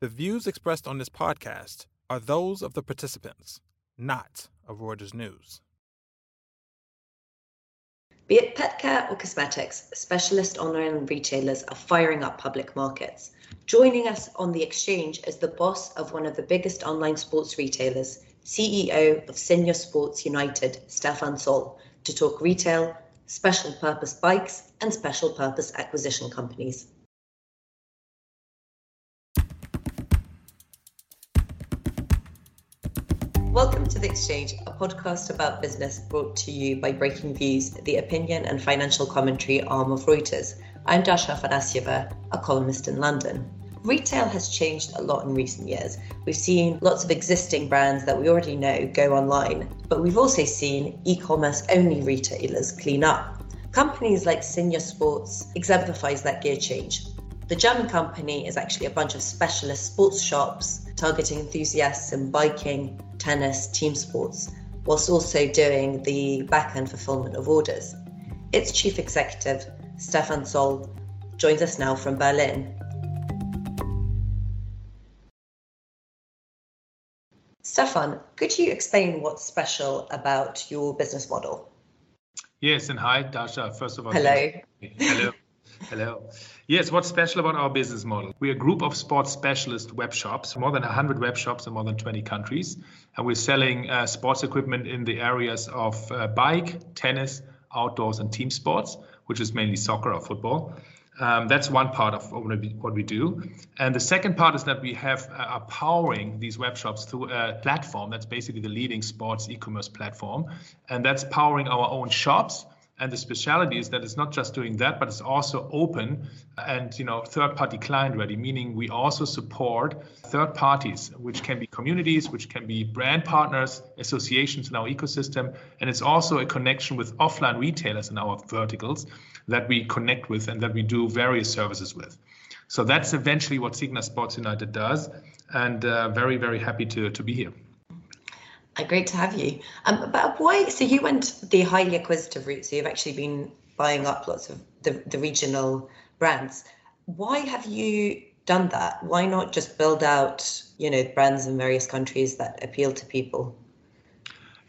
The views expressed on this podcast are those of the participants, not of Reuters News. Be it pet care or cosmetics, specialist online retailers are firing up public markets. Joining us on the exchange is the boss of one of the biggest online sports retailers, CEO of Signa Sports United, Stephan Zoll, to talk retail, special purpose bikes, and special purpose acquisition companies. To The Exchange, a podcast about business brought to you by Breaking Views, the opinion and financial commentary arm of Reuters. I'm Dasha Afanasieva, a columnist in London. Retail has changed a lot in recent years. We've seen lots of existing brands that we already know go online, but we've also seen e commerce only retailers clean up. Companies like Signa Sports exemplifies that gear change. The German company is actually a bunch of specialist sports shops targeting enthusiasts in biking, tennis, team sports, whilst also doing the back end fulfillment of orders. Its chief executive, Stephan Zoll, joins us now from Berlin. Stephan, could you explain what's special about your business model? Yes, and hi, Dasha. First of all, hello. Hello. Hello. Yes, what's special about our business model? We're a group of sports specialist web shops, more than 100 web shops in more than 20 countries. And we're selling uh, sports equipment in the areas of uh, bike, tennis, outdoors, and team sports, which is mainly soccer or football. Um, that's one part of what we do. And the second part is that we have uh, are powering these web shops through a platform that's basically the leading sports e-commerce platform. And that's powering our own shops and the speciality is that it's not just doing that, but it's also open and you know third-party client ready, meaning we also support third parties, which can be communities, which can be brand partners, associations in our ecosystem, and it's also a connection with offline retailers in our verticals that we connect with and that we do various services with. So that's eventually what Signa Sports United does, and uh, very very happy to to be here. Uh, great to have you. Um, but why? So you went the highly acquisitive route. So you've actually been buying up lots of the, the regional brands. Why have you done that? Why not just build out, you know, brands in various countries that appeal to people?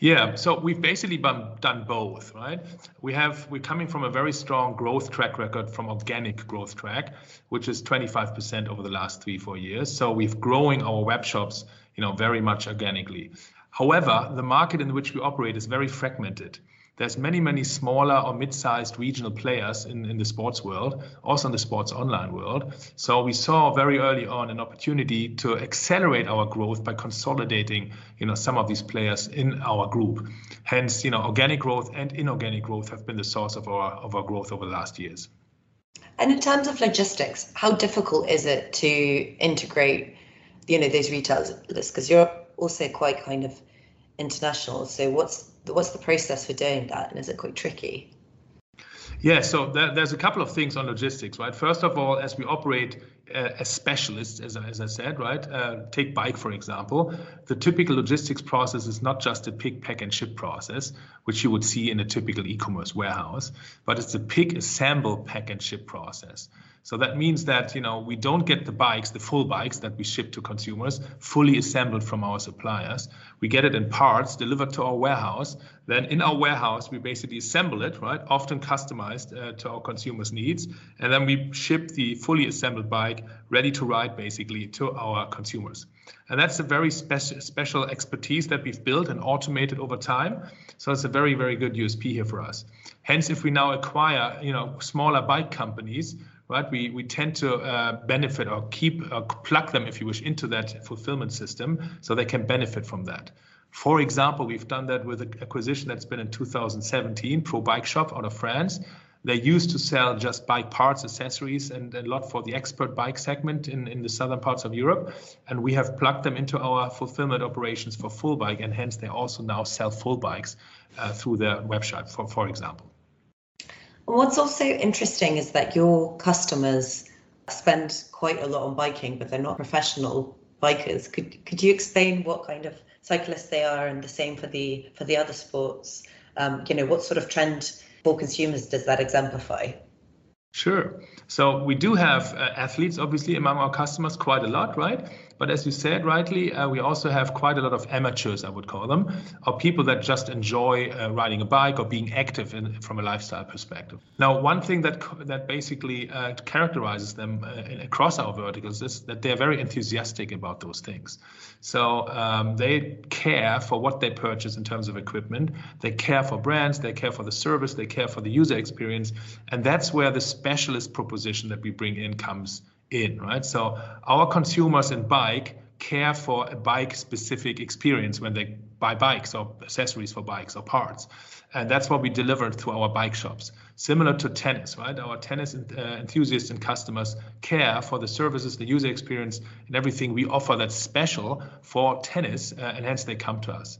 Yeah, so we've basically done both, right? We have we're coming from a very strong growth track record from organic growth track, which is 25% over the last three four years. So we've growing our web shops, you know, very much organically. However, the market in which we operate is very fragmented. There's many, many smaller or mid-sized regional players in, in the sports world, also in the sports online world. So we saw very early on an opportunity to accelerate our growth by consolidating, you know, some of these players in our group. Hence, you know, organic growth and inorganic growth have been the source of our of our growth over the last years. And in terms of logistics, how difficult is it to integrate, you know, those retailers? Because you're also quite kind of international. So what's what's the process for doing that, and is it quite tricky? Yeah, so there, there's a couple of things on logistics, right? First of all, as we operate uh, as specialists, as, as I said, right? Uh, take bike, for example. The typical logistics process is not just a pick, pack, and ship process, which you would see in a typical e commerce warehouse, but it's a pick, assemble, pack, and ship process. So that means that you know we don't get the bikes, the full bikes that we ship to consumers, fully assembled from our suppliers. We get it in parts delivered to our warehouse. Then in our warehouse we basically assemble it, right? Often customized uh, to our consumers' needs, and then we ship the fully assembled bike, ready to ride, basically to our consumers. And that's a very special special expertise that we've built and automated over time. So it's a very very good USP here for us. Hence, if we now acquire you know smaller bike companies right? We, we tend to uh, benefit or keep, or plug them, if you wish, into that fulfillment system so they can benefit from that. For example, we've done that with an acquisition that's been in 2017, Pro Bike Shop out of France. They used to sell just bike parts, accessories, and a lot for the expert bike segment in, in the southern parts of Europe. And we have plugged them into our fulfillment operations for full bike, and hence they also now sell full bikes uh, through their website, for, for example. What's also interesting is that your customers spend quite a lot on biking, but they're not professional bikers. Could could you explain what kind of cyclists they are, and the same for the for the other sports? Um, you know, what sort of trend for consumers does that exemplify? Sure. So we do have uh, athletes, obviously, among our customers, quite a lot, right? But as you said rightly, uh, we also have quite a lot of amateurs, I would call them, or people that just enjoy uh, riding a bike or being active in, from a lifestyle perspective. Now, one thing that that basically uh, characterizes them uh, across our verticals is that they're very enthusiastic about those things. So um, they care for what they purchase in terms of equipment. They care for brands. They care for the service. They care for the user experience, and that's where the specialist proposition that we bring in comes in, right? So our consumers in bike care for a bike specific experience when they buy bikes or accessories for bikes or parts. And that's what we deliver through our bike shops. Similar to tennis, right? Our tennis uh, enthusiasts and customers care for the services, the user experience, and everything we offer that's special for tennis, uh, and hence they come to us.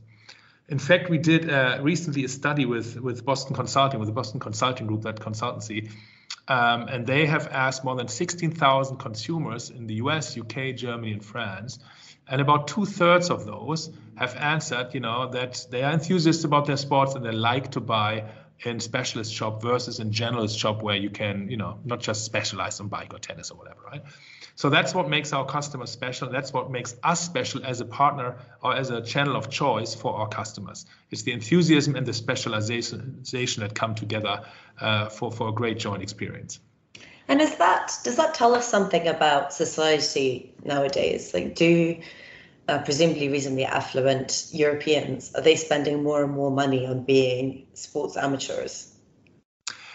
In fact, we did uh, recently a study with, with Boston Consulting, with the Boston Consulting Group, that consultancy, um, and they have asked more than 16,000 consumers in the US, UK, Germany, and France. And about two thirds of those have answered, you know, that they are enthusiasts about their sports and they like to buy in specialist shop versus in generalist shop where you can, you know, not just specialize on bike or tennis or whatever, right? So that's what makes our customers special. That's what makes us special as a partner or as a channel of choice for our customers. It's the enthusiasm and the specialization that come together uh, for, for a great joint experience. And is that does that tell us something about society nowadays? Like, do uh, presumably reasonably affluent Europeans are they spending more and more money on being sports amateurs?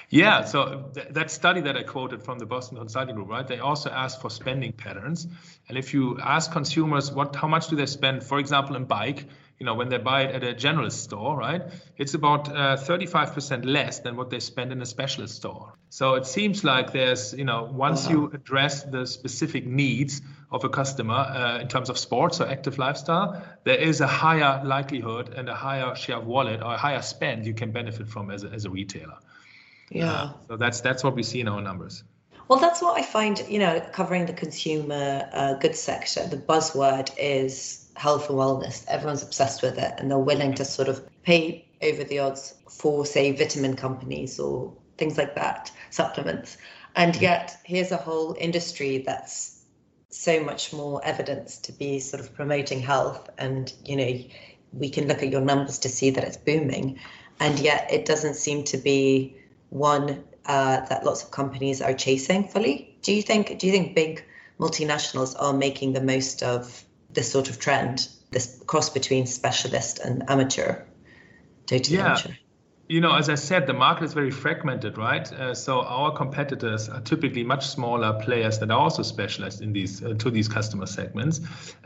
Yeah, so th- that study that I quoted from the Boston Consulting Group, right? They also asked for spending patterns, and if you ask consumers what, how much do they spend, for example, in bike, you know, when they buy it at a general store, right? It's about uh, 35% less than what they spend in a specialist store. So it seems like there's, you know, once you address the specific needs of a customer uh, in terms of sports or active lifestyle, there is a higher likelihood and a higher share of wallet or a higher spend you can benefit from as a, as a retailer. Yeah. Uh, so that's that's what we see in our numbers. Well, that's what I find. You know, covering the consumer uh, goods sector, the buzzword is health and wellness. Everyone's obsessed with it, and they're willing to sort of pay over the odds for, say, vitamin companies or things like that, supplements. And mm-hmm. yet, here's a whole industry that's so much more evidence to be sort of promoting health. And, you know, we can look at your numbers to see that it's booming. And yet, it doesn't seem to be one uh, that lots of companies are chasing fully. Do you think? Do you think big multinationals are making the most of this sort of trend, this cross between specialist and amateur, data yeah. amateur? You know, as I said, the market is very fragmented, right? Uh, so our competitors are typically much smaller players that are also specialized in these uh, to these customer segments,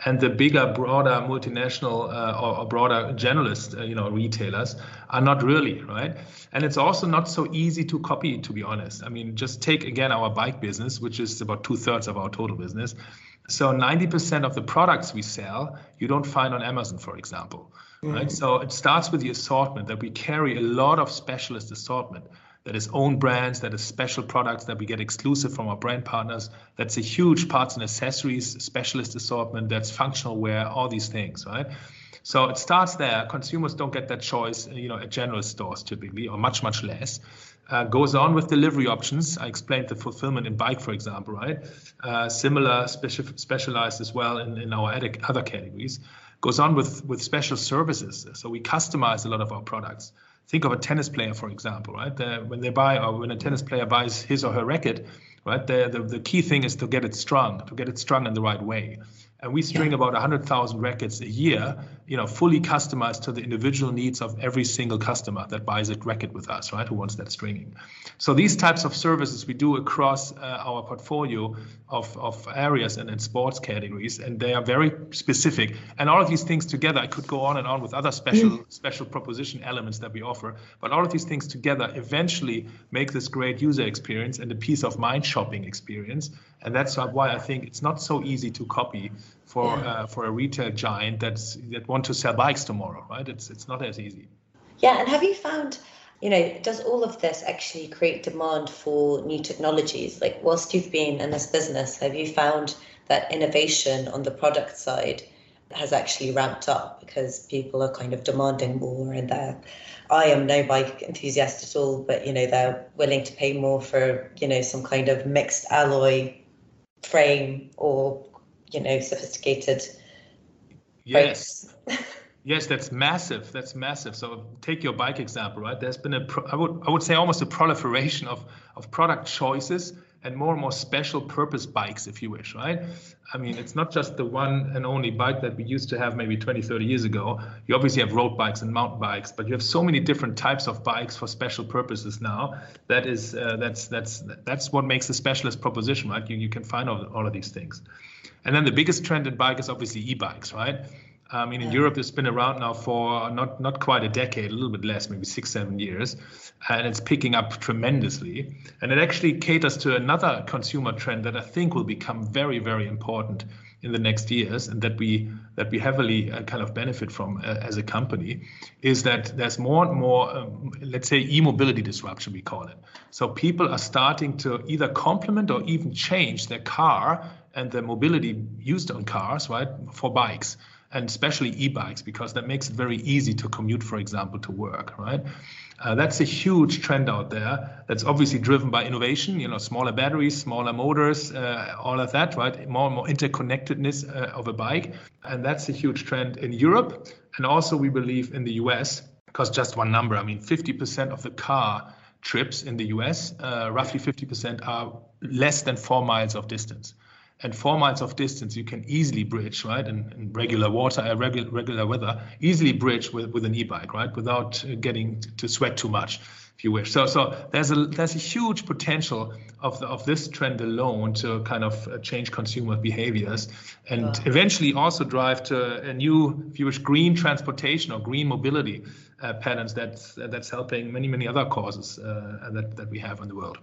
and the bigger, broader multinational uh, or, or, broader generalist, uh, you know, retailers are not really, right? And it's also not so easy to copy, to be honest. I mean, just take again our bike business, which is about two thirds of our total business. So 90% of the products we sell, you don't find on Amazon, for example mm-hmm. right? So it starts with the assortment that we carry a lot of specialist assortment that is own brands, that is special products that we get exclusive from our brand partners. That's a huge parts and accessories specialist assortment. That's functional wear, all these things, right? So it starts there. Consumers don't get that choice, you know, at general stores typically, or much much less. Uh, goes on with delivery options. I explained the fulfillment in bike, for example, right? Uh, similar, speci- specialized as well in, in our other categories goes on with with special services. So we customize a lot of our products. Think of a tennis player, for example, right? The, when they buy or when a tennis player buys his or her racket, right? The, the the key thing is to get it strung, to get it strung in the right way and we string yeah. about 100,000 records a year, you know, fully customized to the individual needs of every single customer that buys a record with us, right? Who wants that stringing? So these types of services we do across uh, our portfolio of, of areas and, and sports categories, and they are very specific. And all of these things together, I could go on and on with other special mm. special proposition elements that we offer, but all of these things together eventually make this great user experience and a peace of mind shopping experience and that's why I think it's not so easy to copy for yeah. uh, for a retail giant that's that want to sell bikes tomorrow, right? It's it's not as easy. Yeah, and have you found, you know, does all of this actually create demand for new technologies? Like, whilst you've been in this business, have you found that innovation on the product side has actually ramped up because people are kind of demanding more and they're I am no bike enthusiast at all, but you know, they're willing to pay more for, you know, some kind of mixed alloy frame or, you know, sophisticated Yes. Yes, that's massive. That's massive. So take your bike example, right? There's been a, I would, I would say almost a proliferation of, of product choices and more and more special purpose bikes, if you wish, right? I mean, it's not just the one and only bike that we used to have maybe 20, 30 years ago. You obviously have road bikes and mountain bikes, but you have so many different types of bikes for special purposes now. That is, uh, that's that's that's what makes a specialist proposition, right? You you can find all, all of these things. And then the biggest trend in bike is obviously e-bikes, right? I mean, in yeah. Europe, it's been around now for not not quite a decade, a little bit less, maybe six, seven years, and it's picking up tremendously. And it actually caters to another consumer trend that I think will become very, very important in the next years, and that we that we heavily uh, kind of benefit from uh, as a company, is that there's more and more, um, let's say, e-mobility disruption, we call it. So people are starting to either complement or even change their car and the mobility used on cars, right, for bikes and especially e-bikes because that makes it very easy to commute, for example, to work, right? Uh, that's a huge trend out there. That's obviously driven by innovation. You know, smaller batteries, smaller motors, uh, all of that, right? More and more interconnectedness uh, of a bike, and that's a huge trend in Europe, and also we believe in the U.S. Because just one number, I mean, 50% of the car trips in the U.S., uh, roughly 50% are less than four miles of distance and four miles of distance you can easily bridge right? In, in regular water uh, regular, regular weather easily bridge with, with an e-bike right? Without uh, getting to sweat too much if you wish. So so there's a there's a huge potential of the, of this trend alone to kind of uh, change consumer behaviors and wow. eventually also drive to a new if you wish green transportation or green mobility uh, patterns that's that's helping many many other causes uh, that that we have in the world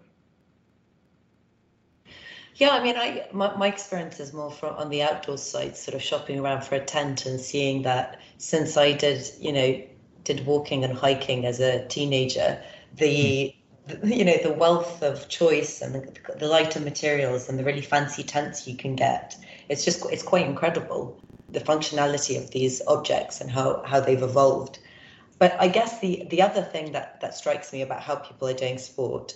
yeah, I mean, I my, my experience is more from on the outdoor side, sort of shopping around for a tent and seeing that since I did, you know, did walking and hiking as a teenager, the, hmm. the you know the wealth of choice and the, the lighter materials and the really fancy tents you can get, it's just it's quite incredible the functionality of these objects and how how they've evolved. But I guess the the other thing that that strikes me about how people are doing sport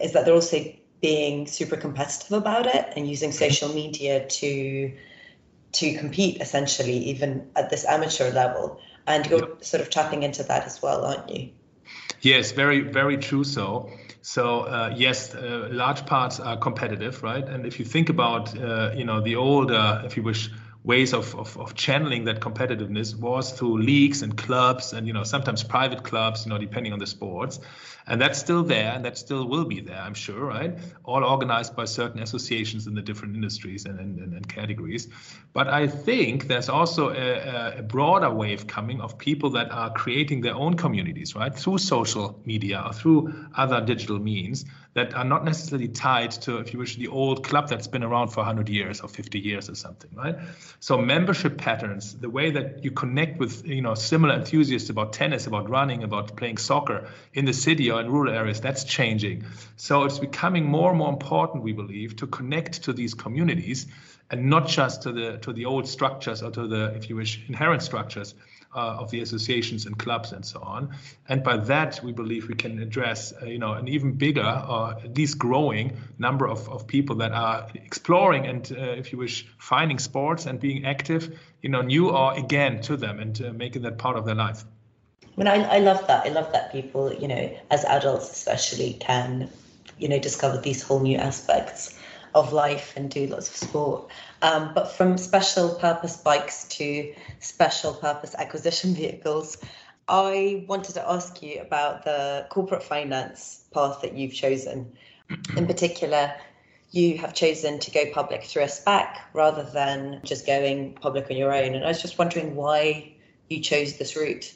is that they're also being super competitive about it and using social media to to compete essentially even at this amateur level. And you're sort of tapping into that as well aren't you? Yes very very true so. So uh, yes uh, large parts are competitive right? And if you think about uh, you know the old if you wish ways of, of, of, channeling that competitiveness was through leagues and clubs and you know sometimes private clubs you know depending on the sports. And that's still there and that still will be there i'm sure right? All organized by certain associations in the different industries and, and, and categories. But i think there's also a, a, broader wave coming of people that are creating their own communities right? Through social media or through other digital means that are not necessarily tied to if you wish the old club that's been around for 100 years or 50 years or something right so membership patterns the way that you connect with you know similar enthusiasts about tennis about running about playing soccer in the city or in rural areas, that's changing. So it's becoming more and more important, we believe, to connect to these communities and not just to the to the old structures or to the, if you wish, inherent structures uh, of the associations and clubs and so on. And by that, we believe we can address, uh, you know, an even bigger or at least growing number of, of people that are exploring and, uh, if you wish, finding sports and being active, you know, new or again to them and uh, making that part of their life. I mean, I, I love that. I love that people, you know, as adults especially, can, you know, discover these whole new aspects of life and do lots of sport. Um, but from special purpose bikes to special purpose acquisition vehicles, I wanted to ask you about the corporate finance path that you've chosen. In particular, you have chosen to go public through a SPAC rather than just going public on your own. And I was just wondering why you chose this route.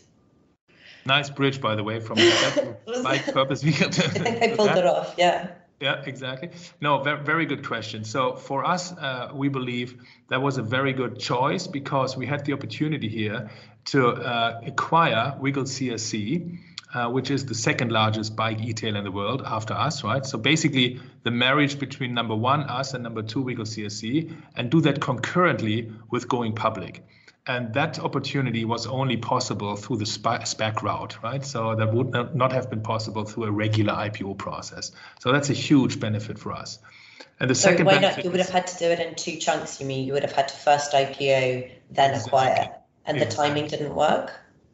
Nice bridge, by the way, from bike purpose vehicle. I think I pulled it off. Yeah. Yeah, exactly. No, very, good question. So for us, uh, we believe that was a very good choice because we had the opportunity here to uh, acquire Wiggle CRC, uh, which is the second largest bike e-tail in the world after us, right? So basically, the marriage between number one us and number two Wiggle CRC, and do that concurrently with going public. And that opportunity was only possible through the SPAC route, right? So that would not have been possible through a regular IPO process. So that's a huge benefit for us. And the so second why not? You would have had to do it in two chunks. You mean you would have had to first IPO, then acquire, and exactly. the timing didn't work.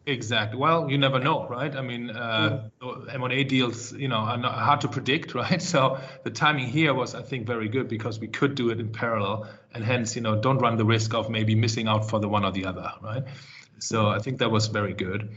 Exactly. Well, you never know, right? I mean, uh, mm. M&A deals, you know, are hard to predict, right? So the timing here was, I think, very good because we could do it in parallel, and hence, you know, don't run the risk of maybe missing out for the one or the other, right? So I think that was very good.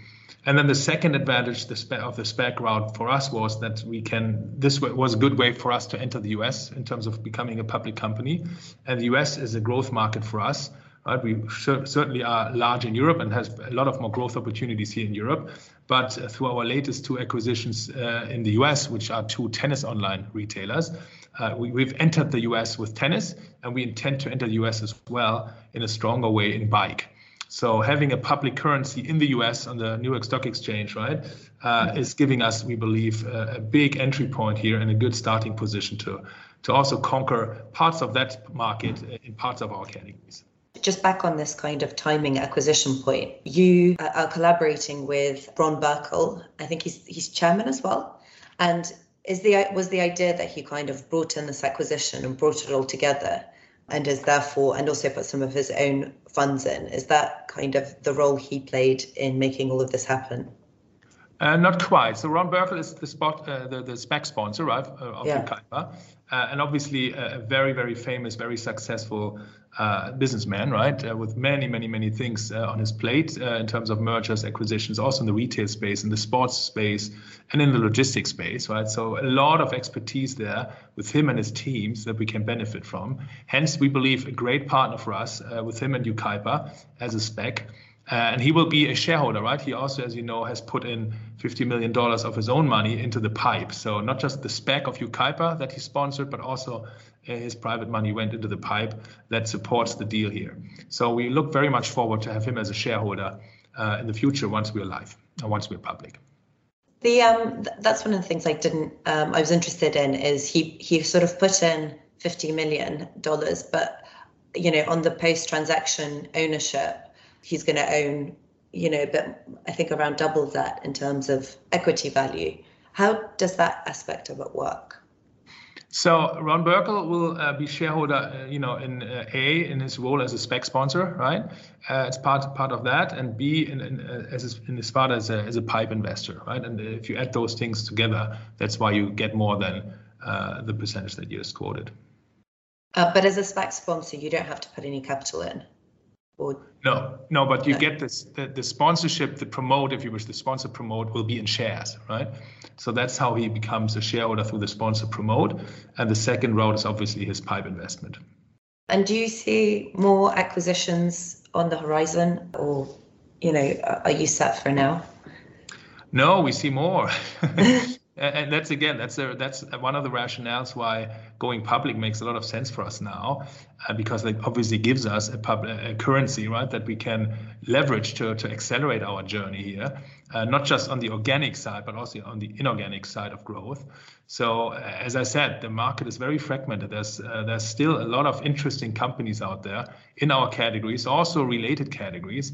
And then the second advantage of the SPAC route for us was that we can, this was a good way for us to enter the US in terms of becoming a public company. And the US is a growth market for us. Right? We certainly are large in Europe and has a lot of more growth opportunities here in Europe. But through our latest two acquisitions uh, in the US, which are two tennis online retailers, uh, we, have entered the US with tennis, and we intend to enter the US as well in a stronger way in bike. So having a public currency in the US on the New York Stock Exchange, right, uh, is giving us, we believe, a, a big entry point here and a good starting position to to also conquer parts of that market in parts of our categories. Just back on this kind of timing acquisition point, you are collaborating with Ron Burkle. I think he's he's chairman as well. And is the was the idea that he kind of brought in this acquisition and brought it all together and is therefore and also put some of his own funds in. Is that kind of the role he played in making all of this happen? Uh, not quite. So Ron Burkle is the spot, uh, the, the SPAC sponsor, right, uh, of yeah. Yucaipa, uh, and obviously a very, very famous, very successful uh, businessman, right, uh, with many, many, many things uh, on his plate uh, in terms of mergers, acquisitions, also in the retail space, in the sports space, and in the logistics space, right. So a lot of expertise there with him and his teams that we can benefit from. Hence, we believe a great partner for us uh, with him and Yucaipa as a SPAC. Uh, and he will be a shareholder, right? He also, as you know, has put in $50 million of his own money into the pipe. So not just the SPAC of Yucaipa that he sponsored, but also uh, his private money went into the pipe that supports the deal here. So we look very much forward to have him as a shareholder uh, in the future once we're live, or uh, once we're public. The um, th- that's one of the things I didn't um, I was interested in is he he sort of put in fifty million dollars, but you know on the post transaction ownership he's going to own, you know, but I think around double that in terms of equity value. How does that aspect of it work? So Ron Burkle will uh, be shareholder, uh, you know, in uh, A in his role as a SPAC sponsor, right? Uh, it's part part of that, and B in, in uh, as his, in his part as a as a pipe investor, right? And if you add those things together, that's why you get more than uh, the percentage that you just quoted. but as a SPAC sponsor, you don't have to put any capital in. Or no, no, but you get this the, the sponsorship, the promote, if you wish, the sponsor promote will be in shares, right? So that's how he becomes a shareholder through the sponsor promote. And the second route is obviously his pipe investment. And do you see more acquisitions on the horizon, or you know, are you set for now? No, we see more. and that's again that's a, that's one of the rationales why going public makes a lot of sense for us now uh, because it obviously gives us a, pub, a currency right that we can leverage to, to accelerate our journey here uh, not just on the organic side but also on the inorganic side of growth. So uh, as i said the market is very fragmented. There's uh, there's still a lot of interesting companies out there in our categories also related categories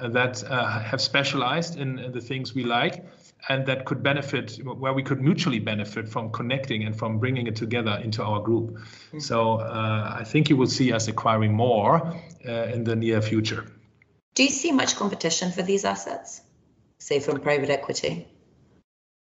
uh, that uh, have specialized in, in the things we like and that could benefit where we could mutually benefit from connecting and from bringing it together into our group. Mm-hmm. so uh, i think you will see us acquiring more uh, in the near future. Do you see much competition for these assets? Say from private equity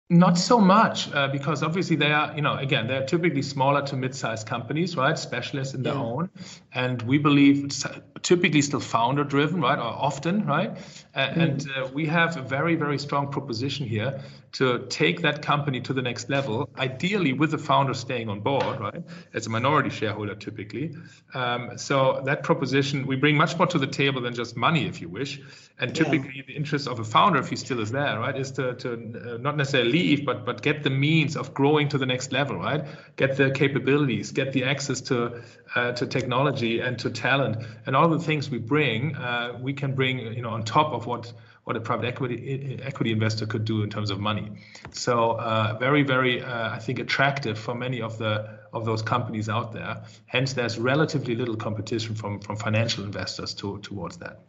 not so much, uh, because obviously they are, you know, again, they're typically smaller to mid-sized companies, right? Specialists in their yeah. own, and we believe it's typically still founder-driven, right, or often, right? Mm. And uh, we have a very, very strong proposition here to take that company to the next level, ideally with the founder staying on board, right, as a minority shareholder typically. Um, so that proposition, we bring much more to the table than just money, if you wish. And typically, yeah. the interest of a founder, if he still is there, right, is to, to uh, not necessarily but but get the means of growing to the next level, right? Get the capabilities, get the access to uh, to technology and to talent, and all the things we bring, uh, we can bring, you know, on top of what what a private equity equity investor could do in terms of money. So uh, very, very, uh, I think, attractive for many of the of those companies out there. Hence, there's relatively little competition from from financial investors to, towards that.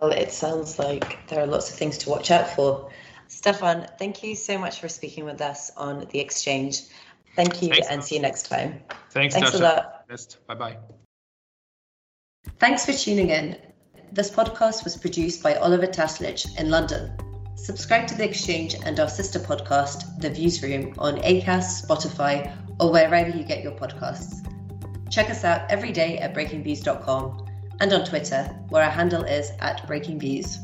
Well, it sounds like there are lots of things to watch out for. Stephan, thank you so much for speaking with us on the exchange. Thank you Thanks. and see you next time. Thanks, Thanks Dasha. a lot. Best. Bye bye. Thanks for tuning in. This podcast was produced by Oliver Taslich in London. Subscribe to The Exchange and our sister podcast, The Views Room, on Acast, Spotify, or wherever you get your podcasts. Check us out every day at breakingviews.com and on Twitter, where our handle is at breakingviews.